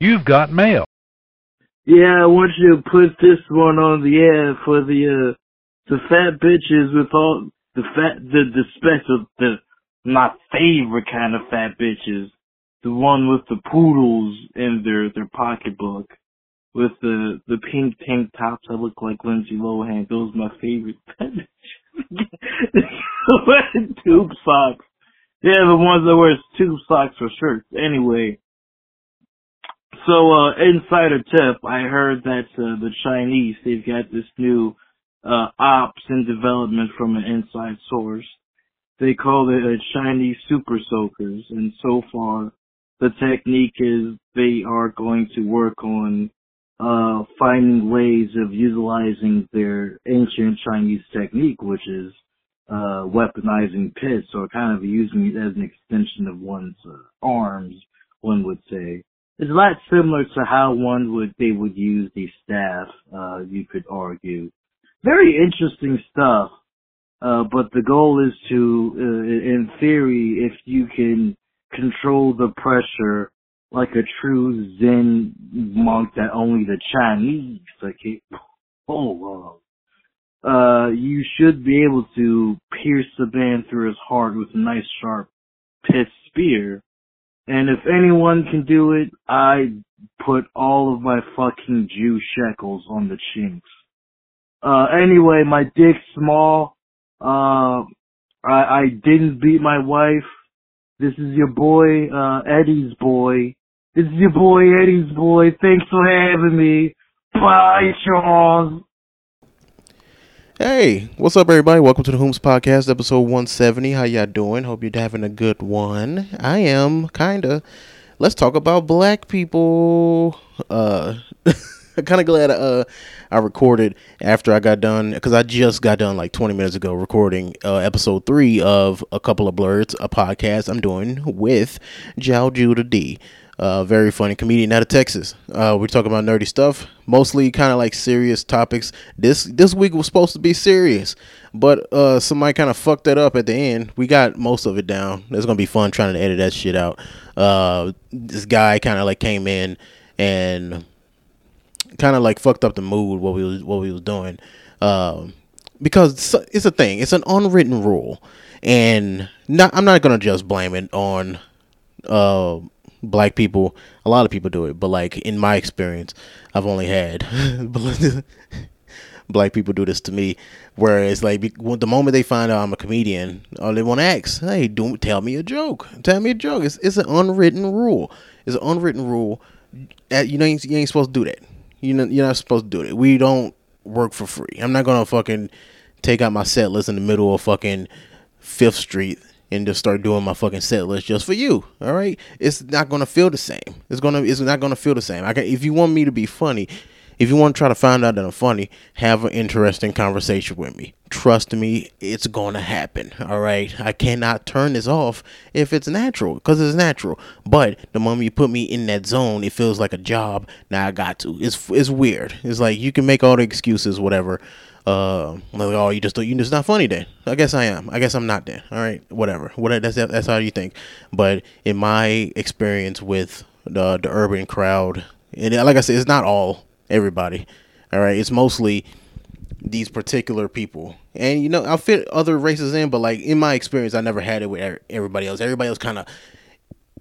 You've got mail. Yeah, I want you to put this one on the air for the uh the fat bitches with all the fat the the special the my favorite kind of fat bitches. The one with the poodles in their their pocketbook. With the the pink tank tops that look like Lindsay Lohan. Those are my favorite fat bitches. tube socks. Yeah, the ones that wear tube socks for shirts. Anyway. So, uh, insider tip, I heard that, uh, the Chinese, they've got this new, uh, ops in development from an inside source. They call it a Chinese super soakers, and so far, the technique is they are going to work on, uh, finding ways of utilizing their ancient Chinese technique, which is, uh, weaponizing pits, or kind of using it as an extension of one's uh, arms, one would say. It's a lot similar to how one would they would use the staff. Uh, you could argue. Very interesting stuff. Uh, but the goal is to, uh, in theory, if you can control the pressure like a true Zen monk that only the Chinese are capable of, uh, you should be able to pierce the man through his heart with a nice sharp pith spear and if anyone can do it, I put all of my fucking Jew shekels on the chinks. Uh, anyway, my dick's small. Uh, I, I didn't beat my wife. This is your boy, uh, Eddie's boy. This is your boy, Eddie's boy. Thanks for having me. Bye, Charles. Hey, what's up, everybody? Welcome to the Whomst Podcast, episode 170. How y'all doing? Hope you're having a good one. I am, kinda. Let's talk about black people. Uh, kind of glad uh I recorded after I got done because I just got done like 20 minutes ago recording uh, episode three of a couple of blurs, a podcast I'm doing with Jal Judah D uh, very funny comedian out of Texas. Uh, we're talking about nerdy stuff, mostly kind of like serious topics. This this week was supposed to be serious, but uh, somebody kind of fucked that up at the end. We got most of it down. It's gonna be fun trying to edit that shit out. Uh, this guy kind of like came in and kind of like fucked up the mood what we was what we was doing, um, because it's a thing. It's an unwritten rule, and not I'm not gonna just blame it on uh black people. A lot of people do it but like in my experience i've only had black people do this to me. Whereas like the moment they find out i'm a comedian all they want to ask hey do tell me a joke. Tell me a joke. It's, it's an unwritten rule. It's an unwritten rule. That you know you ain't supposed to do that you know you're not supposed to do it we don't work for free i'm not gonna fucking take out my set list in the middle of fucking fifth street and just start doing my fucking set list just for you. All right, it's not gonna feel the same. It's gonna it's not gonna feel the same. I can, if you want me to be funny, if you want to try to find out that I'm funny, have an interesting conversation with me. Trust me, it's gonna happen. All right, I cannot turn this off if it's natural because it's natural. But the moment you put me in that zone, it feels like a job. Now I got to. It's it's weird. It's like you can make all the excuses, whatever uh, like, oh, you just you just not funny then. I guess I am. I guess I'm not then. All right, whatever. What that's that's how you think. But in my experience with the the urban crowd, and like I said, it's not all everybody. All right, it's mostly these particular people. And you know, I'll fit other races in, but like in my experience, I never had it with everybody else. Everybody else kind of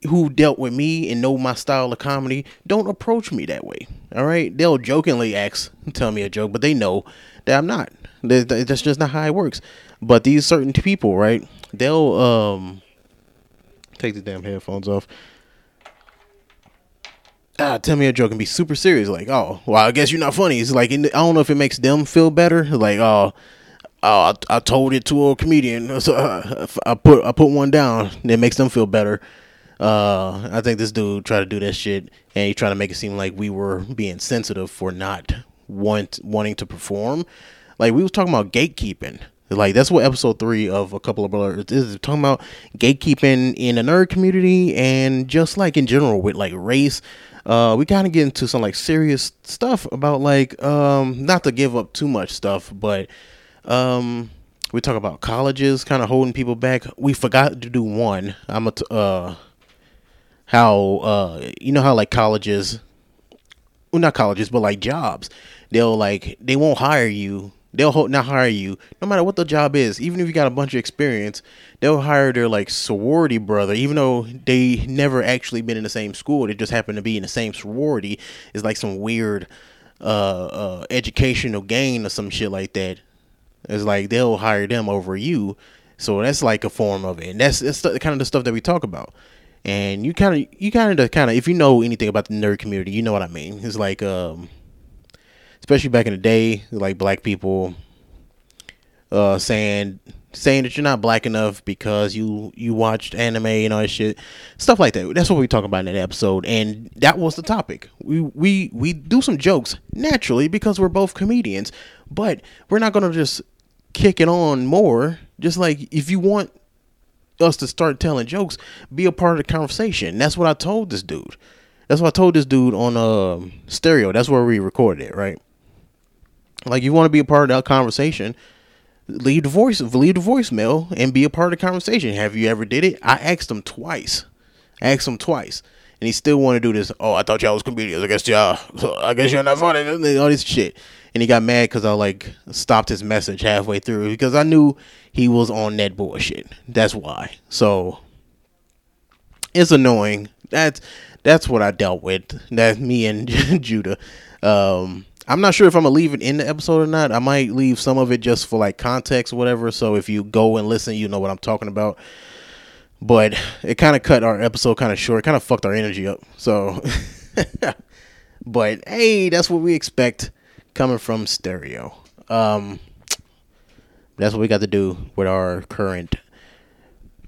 who dealt with me and know my style of comedy don't approach me that way. All right, they'll jokingly ask, tell me a joke, but they know that I'm not. That's just not how it works. But these certain people, right? They'll um take the damn headphones off. Ah, tell me a joke and be super serious. Like, oh, well, I guess you're not funny. It's like, I don't know if it makes them feel better. Like, oh, oh I, I told it to a comedian. So uh, I put I put one down. It makes them feel better. Uh, I think this dude tried to do that shit, and he tried to make it seem like we were being sensitive for not want wanting to perform. Like we was talking about gatekeeping. Like that's what episode three of a couple of brothers is talking about gatekeeping in the nerd community and just like in general with like race. Uh, we kind of get into some like serious stuff about like um not to give up too much stuff, but um we talk about colleges kind of holding people back. We forgot to do one. I'm a t- uh how uh you know how like colleges well, not colleges, but like jobs. They'll like they won't hire you. They'll not hire you no matter what the job is. Even if you got a bunch of experience, they'll hire their like sorority brother, even though they never actually been in the same school. They just happen to be in the same sorority. It's like some weird uh, uh, educational gain or some shit like that. It's like they'll hire them over you. So that's like a form of it, and that's that's the, kind of the stuff that we talk about. And you kind of you kind of kind of if you know anything about the nerd community, you know what I mean. It's like um, especially back in the day, like black people uh saying saying that you're not black enough because you you watched anime and all that shit, stuff like that. That's what we talk about in that episode, and that was the topic. We we we do some jokes naturally because we're both comedians, but we're not gonna just kick it on more. Just like if you want us to start telling jokes, be a part of the conversation. That's what I told this dude. That's what I told this dude on um, stereo. That's where we recorded it, right? Like you want to be a part of that conversation leave the voice leave the voicemail and be a part of the conversation. Have you ever did it? I asked him twice. I asked him twice. And he still want to do this. Oh, I thought y'all was comedians. I guess y'all. I guess you're not funny. All this shit. And he got mad because I like stopped his message halfway through because I knew he was on that bullshit. That's why. So it's annoying. That's that's what I dealt with. That's me and Judah. Um, I'm not sure if I'm gonna leave it in the episode or not. I might leave some of it just for like context whatever. So if you go and listen, you know what I'm talking about. But it kind of cut our episode kind of short. Kind of fucked our energy up. So, but hey, that's what we expect coming from stereo. Um, that's what we got to do with our current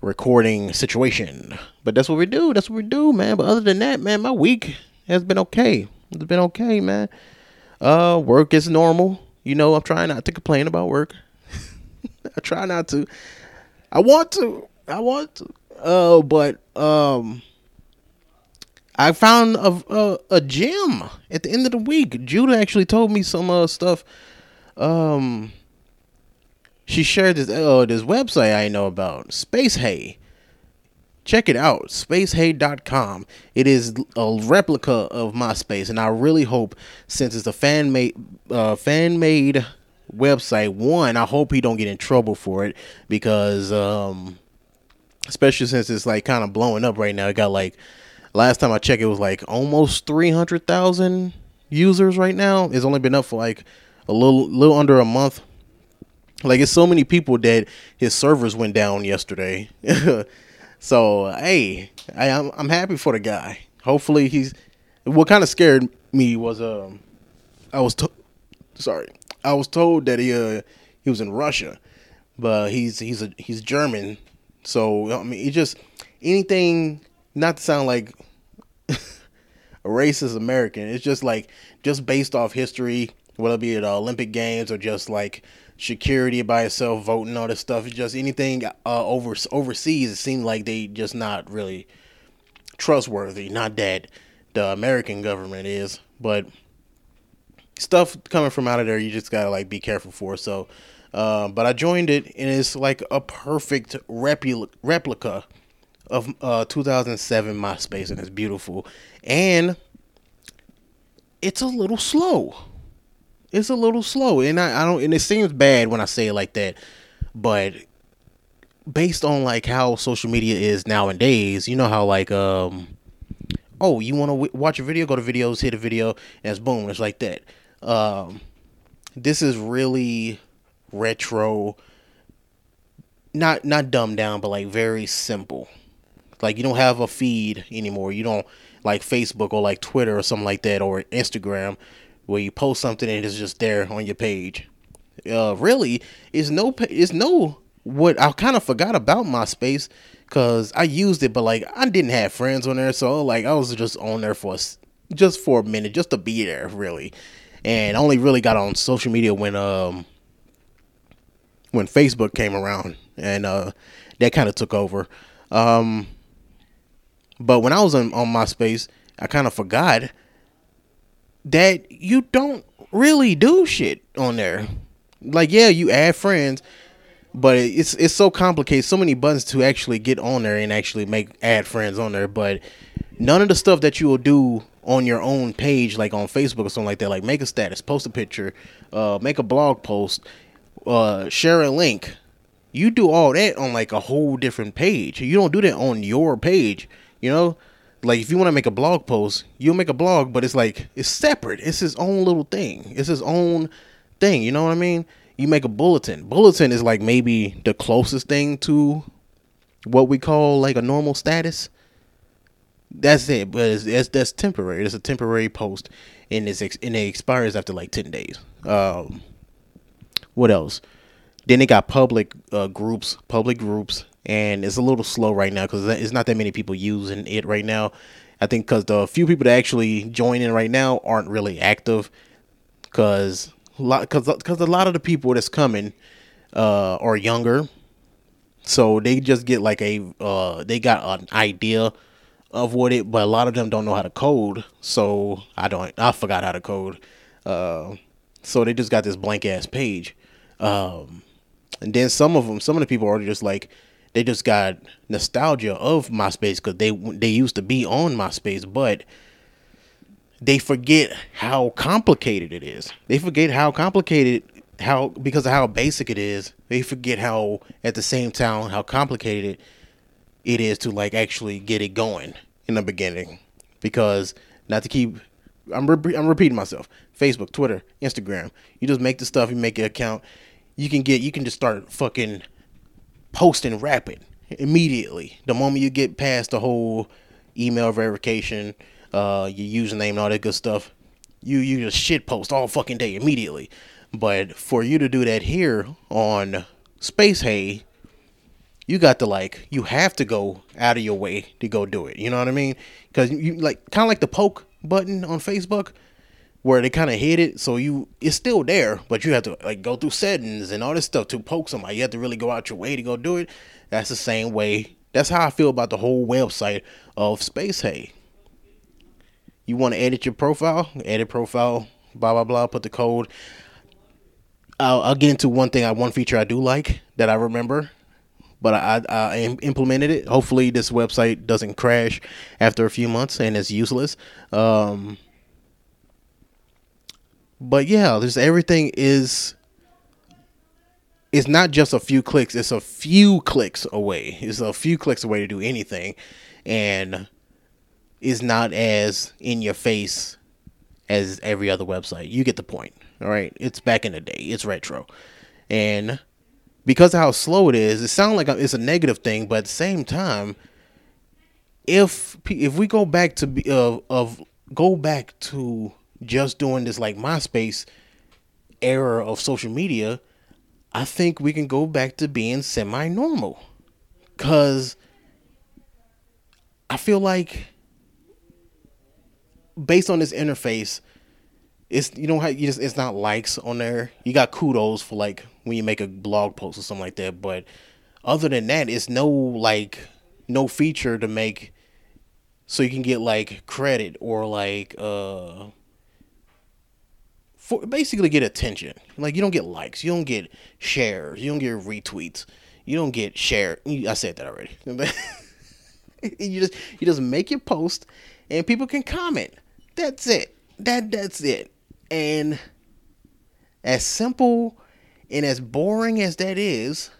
recording situation. But that's what we do. That's what we do, man. But other than that, man, my week has been okay. It's been okay, man. Uh, work is normal. You know, I'm trying not to complain about work. I try not to. I want to. I want to. Uh, but um, I found a, a, a gym at the end of the week. Judah actually told me some uh stuff. Um, she shared this uh this website I know about SpaceHey check it out spacehey.com it is a replica of myspace and i really hope since it's a fan made uh, fan made website one i hope he don't get in trouble for it because um especially since it's like kind of blowing up right now. It got like last time i checked it was like almost 300000 users right now. It's only been up for like a little little under a month. Like it's so many people that his servers went down yesterday So hey, I, am I'm happy for the guy. Hopefully he's. What kind of scared me was um, I was to- sorry, I was told that he uh he was in Russia, but he's he's a he's German. So I mean, he just anything not to sound like a racist American. It's just like just based off history, whether it be at the Olympic Games or just like security by itself, voting, all this stuff. It's just anything uh, over overseas. It seemed like they just not really trustworthy. Not that the American government is, but stuff coming from out of there, you just gotta like be careful for. So, uh, but I joined it, and it's like a perfect repli- replica of uh, 2007 MySpace, and it's beautiful, and it's a little slow it's a little slow, and I, I don't, and it seems bad when I say it like that, but based on like how social media is nowadays, you know how like um, oh, you want to w- watch a video, go to videos, hit a video, and it's boom, it's like that. Um, this is really retro, not not dumbed down, but like very simple. Like you don't have a feed anymore. You don't like Facebook or like Twitter or something like that or Instagram where you post something and it's just there on your page. Uh, really, it's no, it's no. What I kind of forgot about MySpace because I used it, but like I didn't have friends on there, so like I was just on there for just for a minute, just to be there, really. And only really got on social media when um when Facebook came around, and uh that kind of took over. Um, but when I was on, on MySpace, I kind of forgot that you don't really do shit on there. Like, yeah, you add friends, but it's it's so complicated, so many buttons to actually get on there and actually make add friends on there. But none of the stuff that you will do on your own page, like on Facebook or something like that. Like make a status, post a picture, uh, make a blog post, uh, share a link. You do all that on like a whole different page. You don't do that on your page. You know, like if you want to make a blog post, you'll make a blog, but it's like it's separate. It's his own little thing. It's his own thing. You know what I mean? You make a bulletin. Bulletin is like maybe the closest thing to what we call like a normal status. That's it, but it's, it's that's temporary. It's a temporary post, and it's ex- and it expires after like ten days. Um, what else? Then they got public uh, groups, public groups, and it's a little slow right now because it's not that many people using it right now. I think because the few people that actually join in right now aren't really active, because because because a lot of the people that's coming uh, are younger, so they just get like a uh, they got an idea of what it, but a lot of them don't know how to code. So I don't, I forgot how to code. Uh, so they just got this blank ass page. Um, and then some of them, some of the people are just like, they just got nostalgia of MySpace because they they used to be on MySpace, but they forget how complicated it is. They forget how complicated how because of how basic it is. They forget how at the same time how complicated it is to like actually get it going in the beginning because not to keep I'm re- I'm repeating myself. Facebook, Twitter, Instagram. You just make the stuff, you make an account. You can get you can just start fucking posting rapid immediately. The moment you get past the whole email verification, uh your username and all that good stuff, you you just shit post all fucking day immediately. But for you to do that here on SpaceHey, you got to like you have to go out of your way to go do it. You know what I mean? Because you like kind of like the poke button on Facebook where they kind of hid it, so you it's still there, but you have to like go through settings and all this stuff to poke somebody. You have to really go out your way to go do it. That's the same way. That's how I feel about the whole website of SpaceHey. You want to edit your profile? Edit profile. Blah blah blah. Put the code. I'll, I'll get into one thing. I one feature I do like that I remember but I, I, I, implemented it. Hopefully, this website doesn't crash after a few months and it's useless. Um, but yeah, there's everything is. It's not just a few clicks. It's a few clicks away. It's a few clicks away to do anything, and is not as in your face as every other website. You get the point. All right, it's back in the day. It's retro, and because of how slow it is, it sounds like it's a negative thing, but at the same time, if if we go back to uh, of go back to just doing this like MySpace era of social media, I think we can go back to being semi-normal. Cause I feel like based on this interface, it's you know how you just it's not likes on there. You got kudos for like when you make a blog post or something like that. But other than that, it's no like no feature to make so you can get like credit or like uh for basically get attention. Like you don't get likes, you don't get shares, you don't get retweets, you don't get share. I said that already. you just you just make your post and people can comment. That's it. That that's it. And as simple and as boring as that is,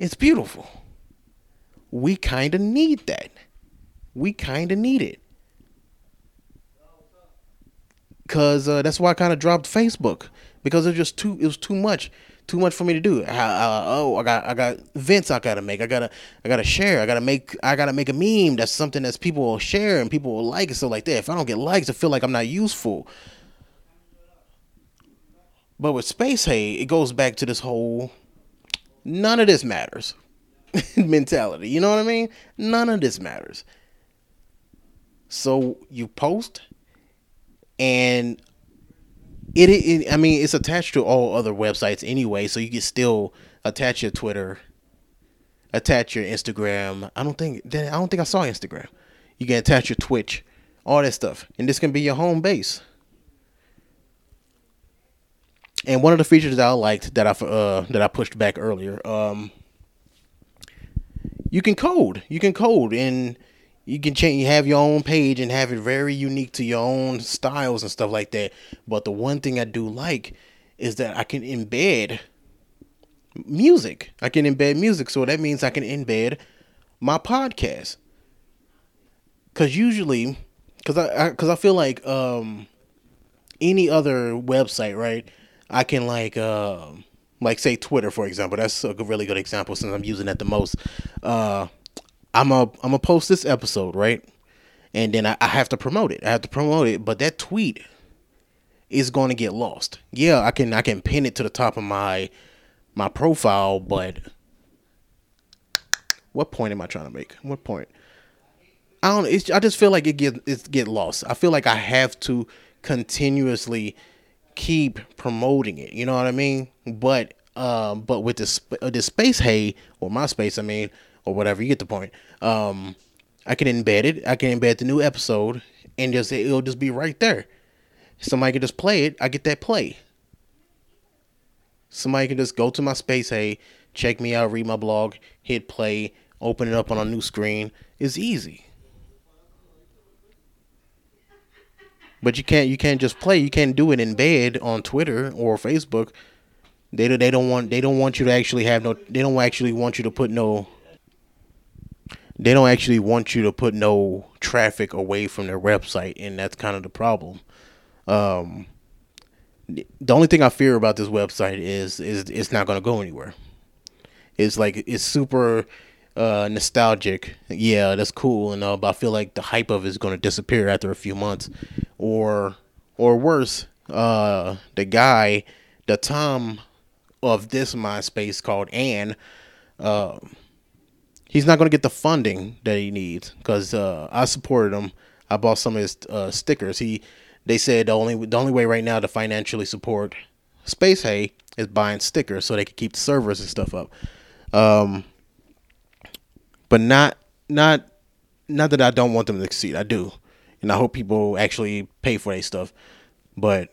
it's beautiful. We kind of need that. We kind of need it. Cause uh, that's why I kind of dropped Facebook because it was just too it was too much too much for me to do. I, oh, I got I got events I gotta make. I gotta I gotta share. I gotta make I gotta make a meme that's something that people will share and people will like and stuff like that. If I don't get likes, I feel like I'm not useful. But with SpaceHey, it goes back to this whole none of this matters mentality. You know what I mean? None of this matters. So you post, and it, it, I mean, it's attached to all other websites anyway, so you can still attach your Twitter, attach your Instagram. I don't think then I don't think I saw Instagram. You can attach your Twitch, all that stuff, and this can be your home base. And one of the features that I liked that I uh, that I pushed back earlier, um, you can code. You can code, and you can change you have your own page and have it very unique to your own styles and stuff like that. But the one thing i do like is that i can embed music. I can embed music so that means i can embed my podcast. Because usually because i because I, I feel like um any other website right i can like um like say twitter for example. That's a really good example since i'm using that the most. Uh I'm a I'm gonna post this episode, right? And then I, I have to promote it. I have to promote it, but that tweet is going to get lost. Yeah, I can I can pin it to the top of my my profile, but what point am I trying to make? What point? I don't. It's, I just feel like it get it get lost. I feel like I have to continuously keep promoting it. You know what I mean? But um, but with this uh, this SpaceHey or my space, I mean, or whatever. You get the point. Um, I can embed it. I can embed the new episode, and just it'll just be right there. Somebody can just play it. I get that play. Somebody can just go to my space, hey, check me out, read my blog, hit play, open it up on a new screen. It's easy. But you can't you can't just play. You can't do it in bed on Twitter or Facebook. They they don't want they don't want you to actually have no. They don't actually want you to put no they don't actually want you to put no traffic away from their website, and that's kind of the problem. Um, the only thing I fear about this website is is it's not going to go anywhere. It's like it's super uh, nostalgic. Yeah, that's cool and all, but I feel like the hype of it is going to disappear after a few months, or or worse, uh, the guy, the Tom of this MySpace called An. Um, he's not going to get the funding that he needs because uh, I supported him. I bought some of his uh, stickers. He they said the only the only way right now to financially support SpaceHey is buying stickers so they can keep the servers and stuff up. Um, but not not not that I don't want them to succeed. I do, and I hope people actually pay for their stuff. But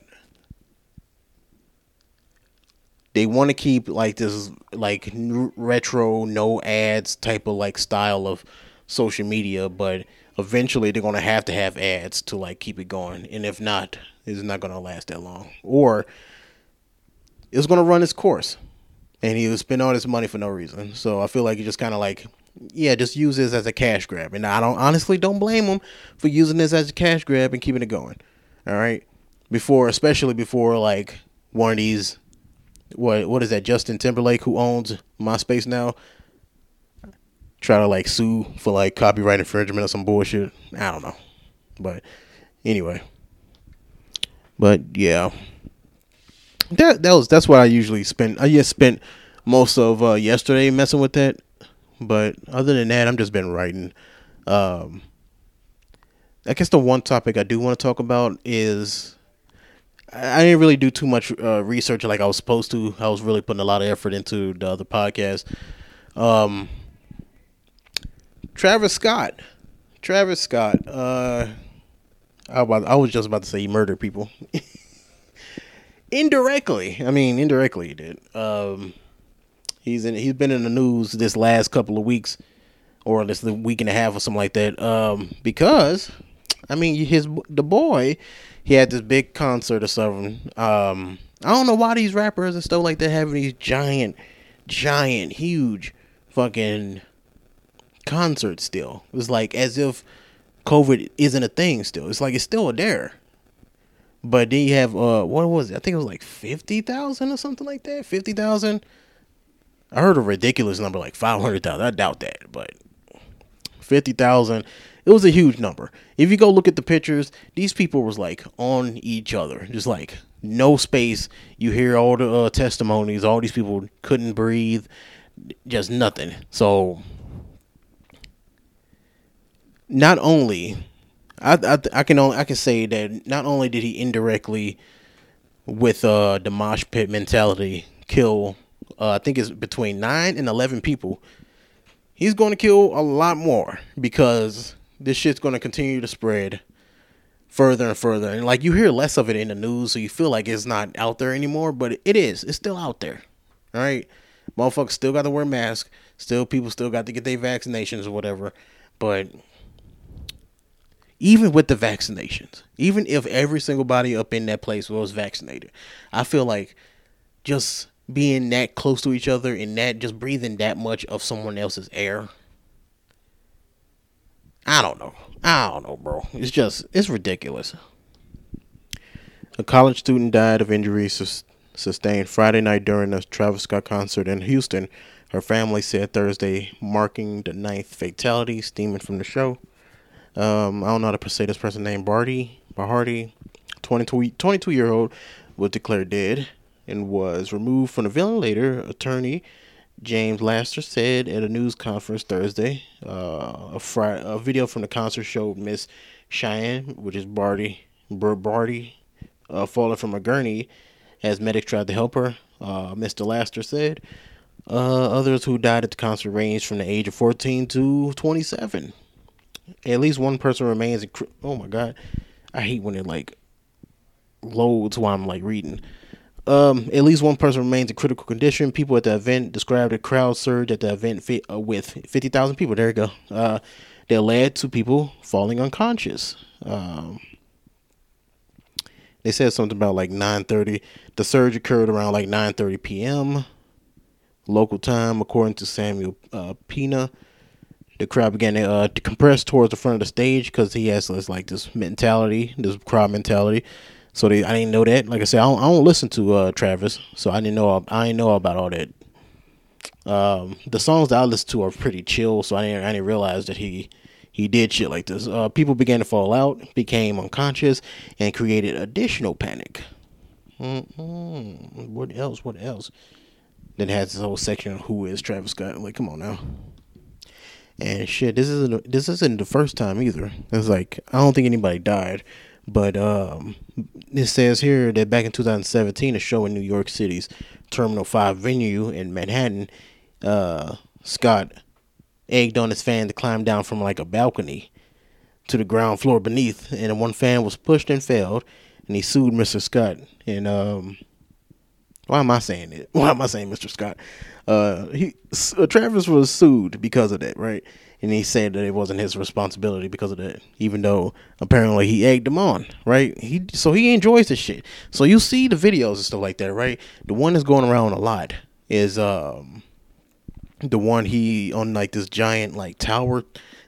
they want to keep like this like retro no ads type of like style of social media but eventually they're going to have to have ads to like keep it going and if not it's not going to last that long. Or it's going to run its course and he will spend all this money for no reason. So i feel like he just kind of like yeah just use this as a cash grab. And i don't honestly don't blame him for using this as a cash grab and keeping it going all right? Before especially before like one of these what what is that Justin Timberlake who owns MySpace now try to like sue for like copyright infringement or some bullshit. I don't know. But anyway. But yeah. That that was that's what I usually spend I just spent most of uh, yesterday messing with that. But other than that, I'm just been writing. Um I guess the one topic I do want to talk about is I didn't really do too much uh, research like I was supposed to. I was really putting a lot of effort into the other podcast. Um, Travis Scott, Travis Scott. Uh, I, I was just about to say he murdered people. indirectly, I mean, indirectly he did. Um, he's in. He's been in the news this last couple of weeks, or this the week and a half or something like that. Um, because, I mean, his the boy he had this big concert or something. Um, I don't know why these rappers and stuff like that having these giant, giant, huge, fucking concerts still. It was like as if COVID isn't a thing still. It's like it's still there. But then you have uh, what was it? I think it was like fifty thousand or something like that. Fifty thousand. I heard a ridiculous number like five hundred thousand. I doubt that, but fifty thousand it was a huge number. If you go look at the pictures, these people was like on each other, just like no space. You hear all the uh, testimonies. All these people couldn't breathe, just nothing. So, not only, I I, I can only I can say that not only did he indirectly, with uh the mosh pit mentality, kill. Uh, I think it's between nine and eleven people. He's going to kill a lot more because this shit's going to continue to spread further and further. And like you hear less of it in the news, so you feel like it's not out there anymore, but it is. It's still out there. All right. Motherfuckers still got to wear masks. Still, people still got to get their vaccinations or whatever. But even with the vaccinations, even if every single body up in that place was vaccinated, I feel like just being that close to each other and that just breathing that much of someone else's air. I don't know. I don't know, bro. It's just it's ridiculous. A college student died of injuries sustained Friday night during a Travis Scott concert in Houston. Her family said Thursday, marking the ninth fatality stemming from the show. Um, I don't know how to say this person named Bharti, Bahardi, 22, 22 year old, was declared dead and was removed from the ventilator. Attorney James Lassiter said at a news conference Thursday. Uh, a, fri- a video from the concert showed Miss Shahani, which is Bharti, Bharti, uh, falling from a gurney as medics tried to help her. Uh, Mr. Laster said. Uh, others who died at the concert ranged from the age of 14 to 27. At least one person remains. In, oh my god, I hate when it like loads while I'm like reading. Um, at least one person remains in critical condition. People at the event described a crowd surge at the event fi- uh, with 50,000 people. There you go. Uh, that led to people falling unconscious. Um, they said something about like 9:30. The surge occurred around like 9:30 p.m. local time, according to Samuel uh, Peña. The crowd began to, uh, to compress towards the front of the stage because he has this like this mentality, this crowd mentality. So they, I didn't know that. Like I said, I don't, I don't listen to uh, Travis, so I didn't know. I didn't know about all that. Um, the songs that I listen to are pretty chill, so I didn't, I didn't realize that he he did shit like this. Uh, people began to fall out, became unconscious, and created additional panic. Mm-hmm. What else? What else? Then has this whole section who is Travis Scott. Like, come on now. And shit, this isn't this isn't the first time either. It's like I don't think anybody died, but um, it says here that back in 2017, a show in New York City's Terminal 5 venue in Manhattan, uh, Scott egged on his fan to climb down from like a balcony to the ground floor beneath, and one fan was pushed and failed, and he sued Mr. Scott. And um, why am I saying it? Why am I saying Mr. Scott? Uh, he uh, Travis was sued because of that, right? And he said that it wasn't his responsibility because of that. Even though apparently he egged him on, right? He so he enjoys this shit. So you see the videos and stuff like that, right? The one that's going around a lot is um the one he on like this giant like tower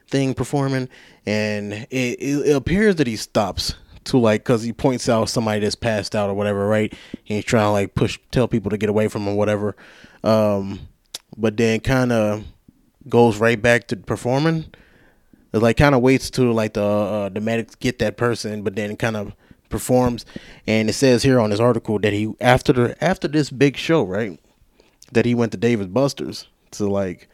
thing performing, and it, it appears that he stops to like because he points out somebody that's passed out or whatever, right? And he's trying to like push tell people to get away from him, whatever. Um, but then kind of goes right back to performing. It like kind of waits to like the uh, the medics get that person, but then kind of performs. And it says here on this article that he after the after this big show, right, that he went to David Buster's to like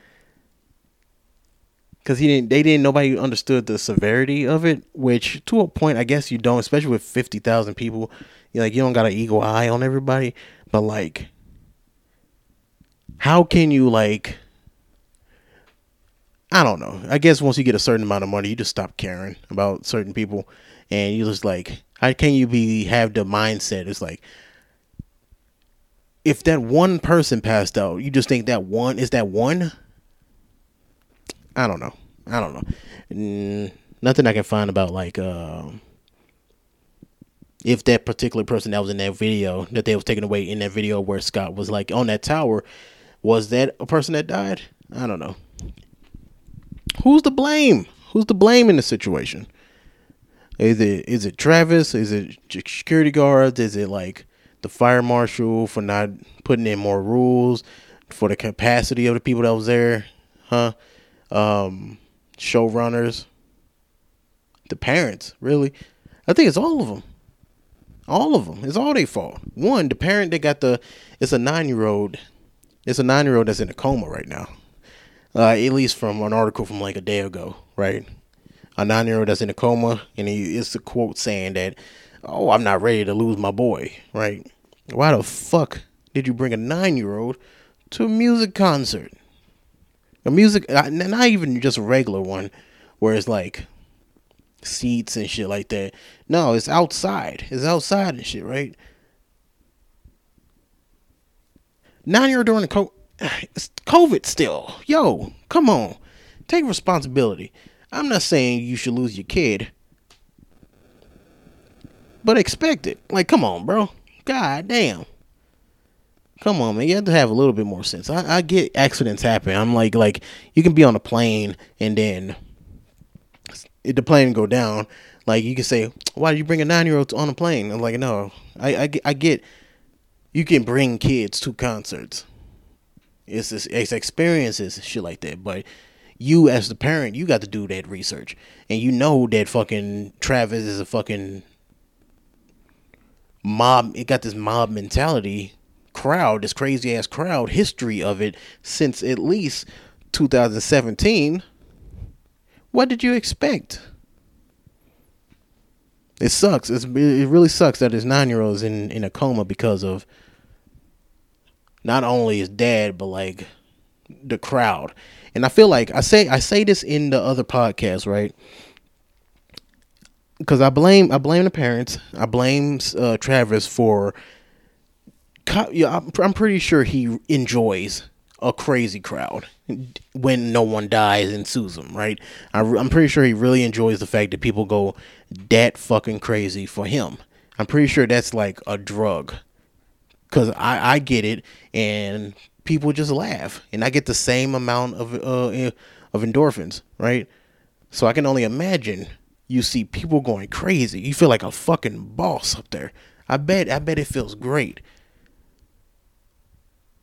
because he didn't they didn't nobody understood the severity of it which to a point i guess you don't especially with 50000 people you like you don't got an eagle eye on everybody but like how can you like I don't know. I guess once you get a certain amount of money, you just stop caring about certain people, and you just like, how can you be have the mindset? It's like, if that one person passed out, you just think that one is that one. I don't know. I don't know. Mm, nothing I can find about like uh, if that particular person that was in that video that they was taken away in that video where Scott was like on that tower, was that a person that died? I don't know. Who's to blame? Who's to blame in the situation? Is it is it Travis? Is it security guards? Is it like the fire marshal for not putting in more rules for the capacity of the people that was there? Huh? Um, showrunners, the parents, really? I think it's all of them. All of them. It's all their fault. One, the parent that got the it's a nine year old. It's a nine year old that's in a coma right now uh, at least from an article from like a day ago, right? A nine year old that's in a coma, and he, it's a quote saying that, "Oh, I'm not ready to lose my boy," right? Why the fuck did you bring a nine year old to a music concert? A music, uh, not even just a regular one, where it's like seats and shit like that. No, it's outside. It's outside and shit, right? Nine year old during a co- it's COVID still. Yo, come on. Take responsibility. I'm not saying you should lose your kid, but expect it. Like, come on, bro. God damn. Come on, man. You have to have a little bit more sense. I, I get accidents happen. I'm like, like you can be on a plane and then the plane go down. Like you can say, why do you bring a nine year old on a plane? I'm like, no, I, I, I get. You can bring kids to concerts. It's it's experiences, shit like that. But you as the parent, you got to do that research, and you know that fucking Travis is a fucking mob. It got this mob mentality crowd, this crazy ass crowd history of it since at least 2017. What did you expect? It sucks. It's, it really sucks that his nine year old is in, in a coma because of not only his dad, but like the crowd. And I feel like I say I say this in the other podcast, right? Because I blame I blame the parents. I blame uh, Travis for yeah, I'm, pretty sure he enjoys a crazy crowd when no one dies and sues him, right? I, am pretty sure he really enjoys the fact that people go that fucking crazy for him. I'm pretty sure that's like a drug. Cause I, I get it, and people just laugh, and I get the same amount of uh, of endorphins, right? So I can only imagine you see people going crazy. You feel like a fucking boss up there. I bet I bet it feels great.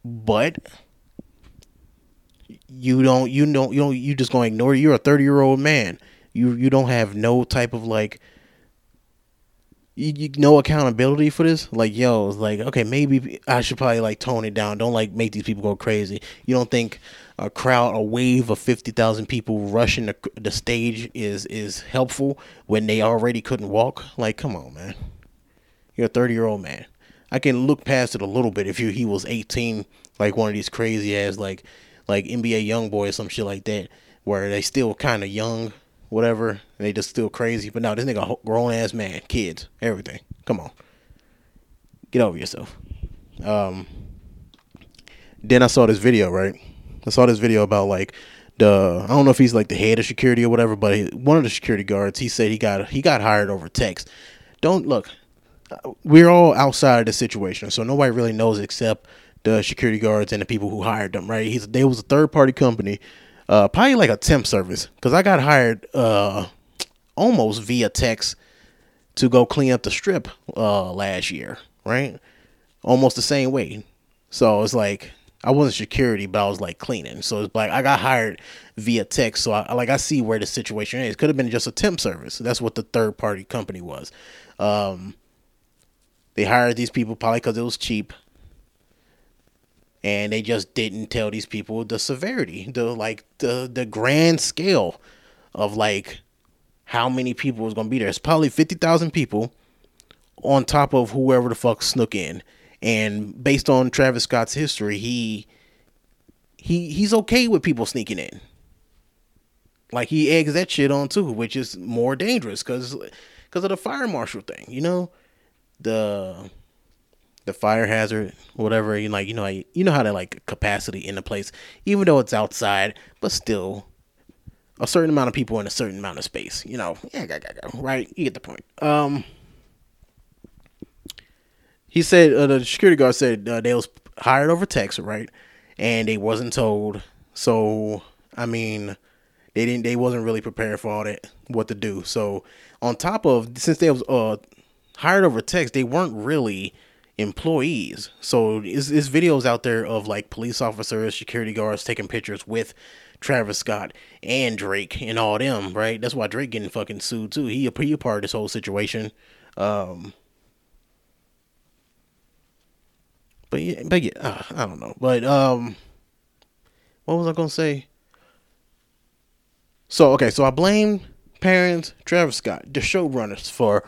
But you don't you don't you don't you just gonna ignore you're a 30 year old man you you don't have no type of like you, you no accountability for this? Like yo it's like okay maybe i should probably like tone it down. Don't like make these people go crazy. You don't think a crowd a wave of 50,000 people rushing the, the stage is is helpful when they already couldn't walk? Like come on man. You're a 30 year old man. I can look past it a little bit if you he was 18, like one of these crazy ass like like NBA YoungBoy or some shit like that, where they still kind of young, whatever. they just still crazy. But now this nigga grown ass man, kids, everything. Come on, get over yourself. Um. Then I saw this video, right? I saw this video about like the I don't know if he's like the head of security or whatever, but he, one of the security guards he said he got he got hired over text. Don't look we're all outside of the situation, so nobody really knows except the security guards and the people who hired them. Right? He's they was a third party company, uh, probably like a temp service, because I got hired uh, almost via text to go clean up the strip uh, last year. Right? Almost the same way. So it's like I wasn't security, but I was like cleaning. So it's like I got hired via text. So I like I see where the situation is. Could have been just a temp service. That's what the third party company was. Um, they hired these people probably because it was cheap. And they just didn't tell these people the severity, the like the the grand scale of like how many people was gonna be there. It's probably fifty thousand people on top of whoever the fuck snook in. And based on Travis Scott's history, he he he's okay with people sneaking in. Like he eggs that shit on too, which is more dangerous because because of the fire marshal thing, you know the the fire hazard, whatever. You like, you know, you know how to like capacity in a place, even though it's outside, but still a certain amount of people in a certain amount of space. You know, yeah, go, go, go, right? You get the point. Um, he said uh, the security guard said uh, they was hired over text, right? And they wasn't told. So I mean, they didn't. They wasn't really prepared for all that what to do. So on top of since they was uh hired over text, they weren't really employees. So is is videos out there of like police officers, security guards taking pictures with Travis Scott and Drake and all them, right? That's why Drake getting fucking sued too. He a, part of this whole situation. Um, but yeah, but yeah, uh, I don't know. But um, what was I gonna say? So okay, so I blame parents, Travis Scott, the showrunners for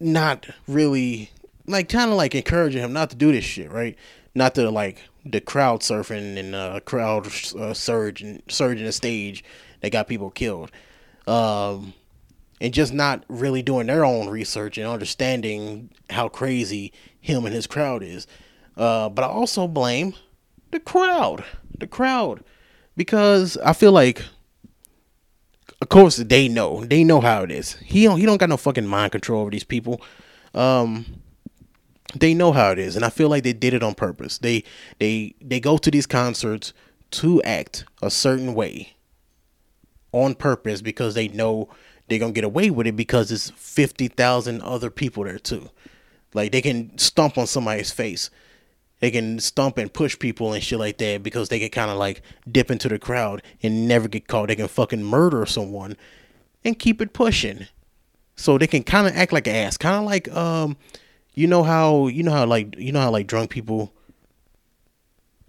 not really like kind of like encouraging him not to do this shit, right? Not to like the crowd surfing and uh, crowd uh, surge and surging the stage that got people killed, um, and just not really doing their own research and understanding how crazy him and his crowd is. Uh, but I also blame the crowd, the crowd, because I feel like of course they know. They know how it is. He don't he don't got no fucking mind control over these people. Um they know how it is and I feel like they did it on purpose. They they they go to these concerts to act a certain way on purpose because they know they're to get away with it because it's 50,000 other people there too. Like they can stomp on somebody's face they can stomp and push people and shit like that because they can kind of like dip into the crowd and never get caught. They can fucking murder someone and keep it pushing. So they can kind of act like an ass, kind of like um, you know how you know how like you know how like drunk people.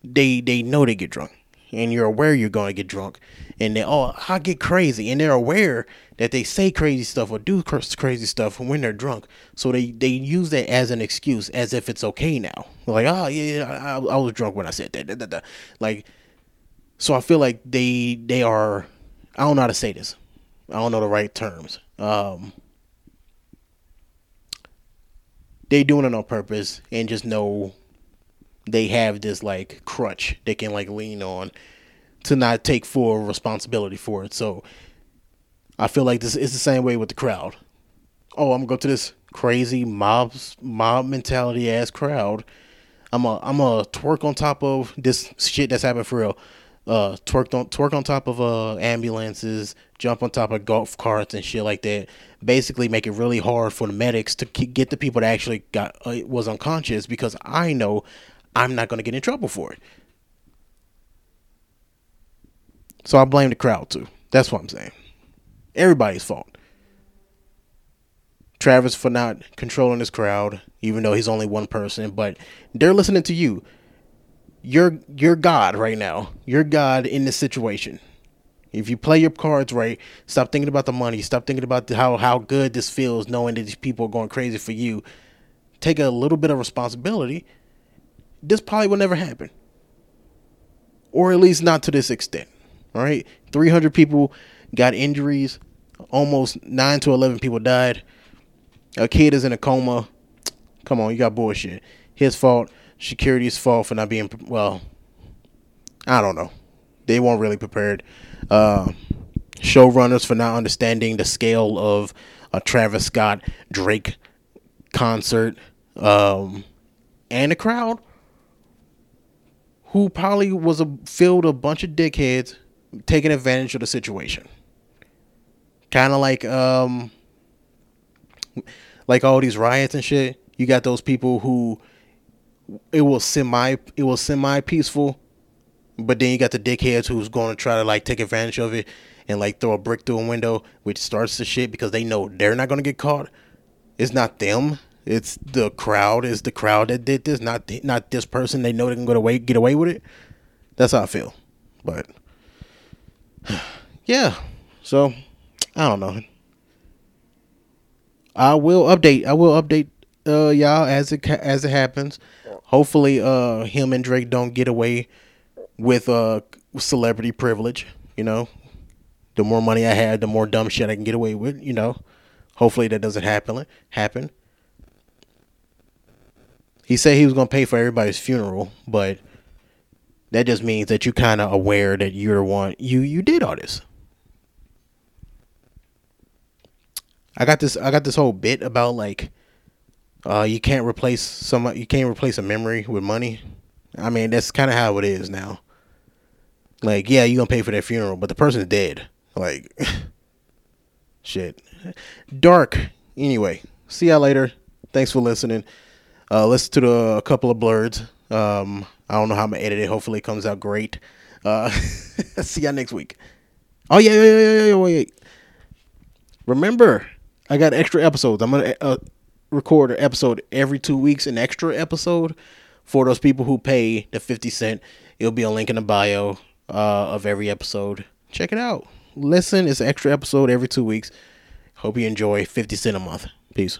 They they know they get drunk, and you're aware you're going to get drunk, and they oh I get crazy, and they're aware that they say crazy stuff or do crazy stuff when they're drunk. So they they use that as an excuse, as if it's okay now. Like oh yeah, I, I was drunk when I said that. Da, da, da. Like so, I feel like they they are. I don't know how to say this. I don't know the right terms. Um, they doing it on purpose and just know they have this like crutch they can like lean on to not take full responsibility for it. So I feel like this is the same way with the crowd. Oh, I'm gonna go to this crazy mob mob mentality ass crowd. I'm a I'm a twerk on top of this shit that's happening for real. Uh, twerk on twerk on top of uh ambulances, jump on top of golf carts and shit like that. Basically, make it really hard for the medics to get the people that actually got uh, was unconscious because I know I'm not gonna get in trouble for it. So I blame the crowd too. That's what I'm saying. Everybody's fault. Travis for not controlling his crowd, even though he's only one person, but they're listening to you. You're you're God right now. You're God in this situation. If you play your cards right, stop thinking about the money. Stop thinking about how how good this feels, knowing that these people are going crazy for you. Take a little bit of responsibility. This probably will never happen, or at least not to this extent. All right, 300 people got injuries. Almost nine to 11 people died. A kid is in a coma. Come on, you got bullshit. His fault. Security's fault for not being well. I don't know. They weren't really prepared. Uh, showrunners for not understanding the scale of a Travis Scott Drake concert, um, and a crowd who probably was a filled a bunch of dickheads taking advantage of the situation. Kind of like um like all these riots and shit. You got those people who it was semi it was semi peaceful, but then you got the dickheads who's going to try to like take advantage of it and like throw a brick through a window, which starts the shit because they know they're not going to get caught. It's not them. It's the crowd. It's the crowd that did this, not not this person. They know they can go away get away with it. That's how I feel. But yeah. So I don't know. I will update. I will update uh y'all as it as it happens. Hopefully, uh, him and Drake don't get away with uh celebrity privilege. You know, the more money I have, the more dumb shit I can get away with. You know, hopefully that doesn't happen. Happen. He said he was gonna pay for everybody's funeral, but that just means that you're kind of aware that you're one you you did all this. I got this I got this whole bit about like uh you can't replace some you can't replace a memory with money. I mean, that's kind of how it is now. Like, yeah, you to pay for their funeral, but the person's dead. Like shit. Dark. Anyway, see y'all later. Thanks for listening. Uh listen to the a couple of blurs. Um I don't know how I'm gonna edit it. Hopefully, it comes out great. Uh, see y'all next week. Oh yeah, yeah, yeah, yeah, yeah. Wait. Remember, I got extra episodes. I'm gonna uh, record an episode every two weeks. An extra episode for those people who pay the fifty cent. It'll be a link in the bio uh, of every episode. Check it out. Listen, it's an extra episode every two weeks. Hope you enjoy. Fifty cent a month. Peace.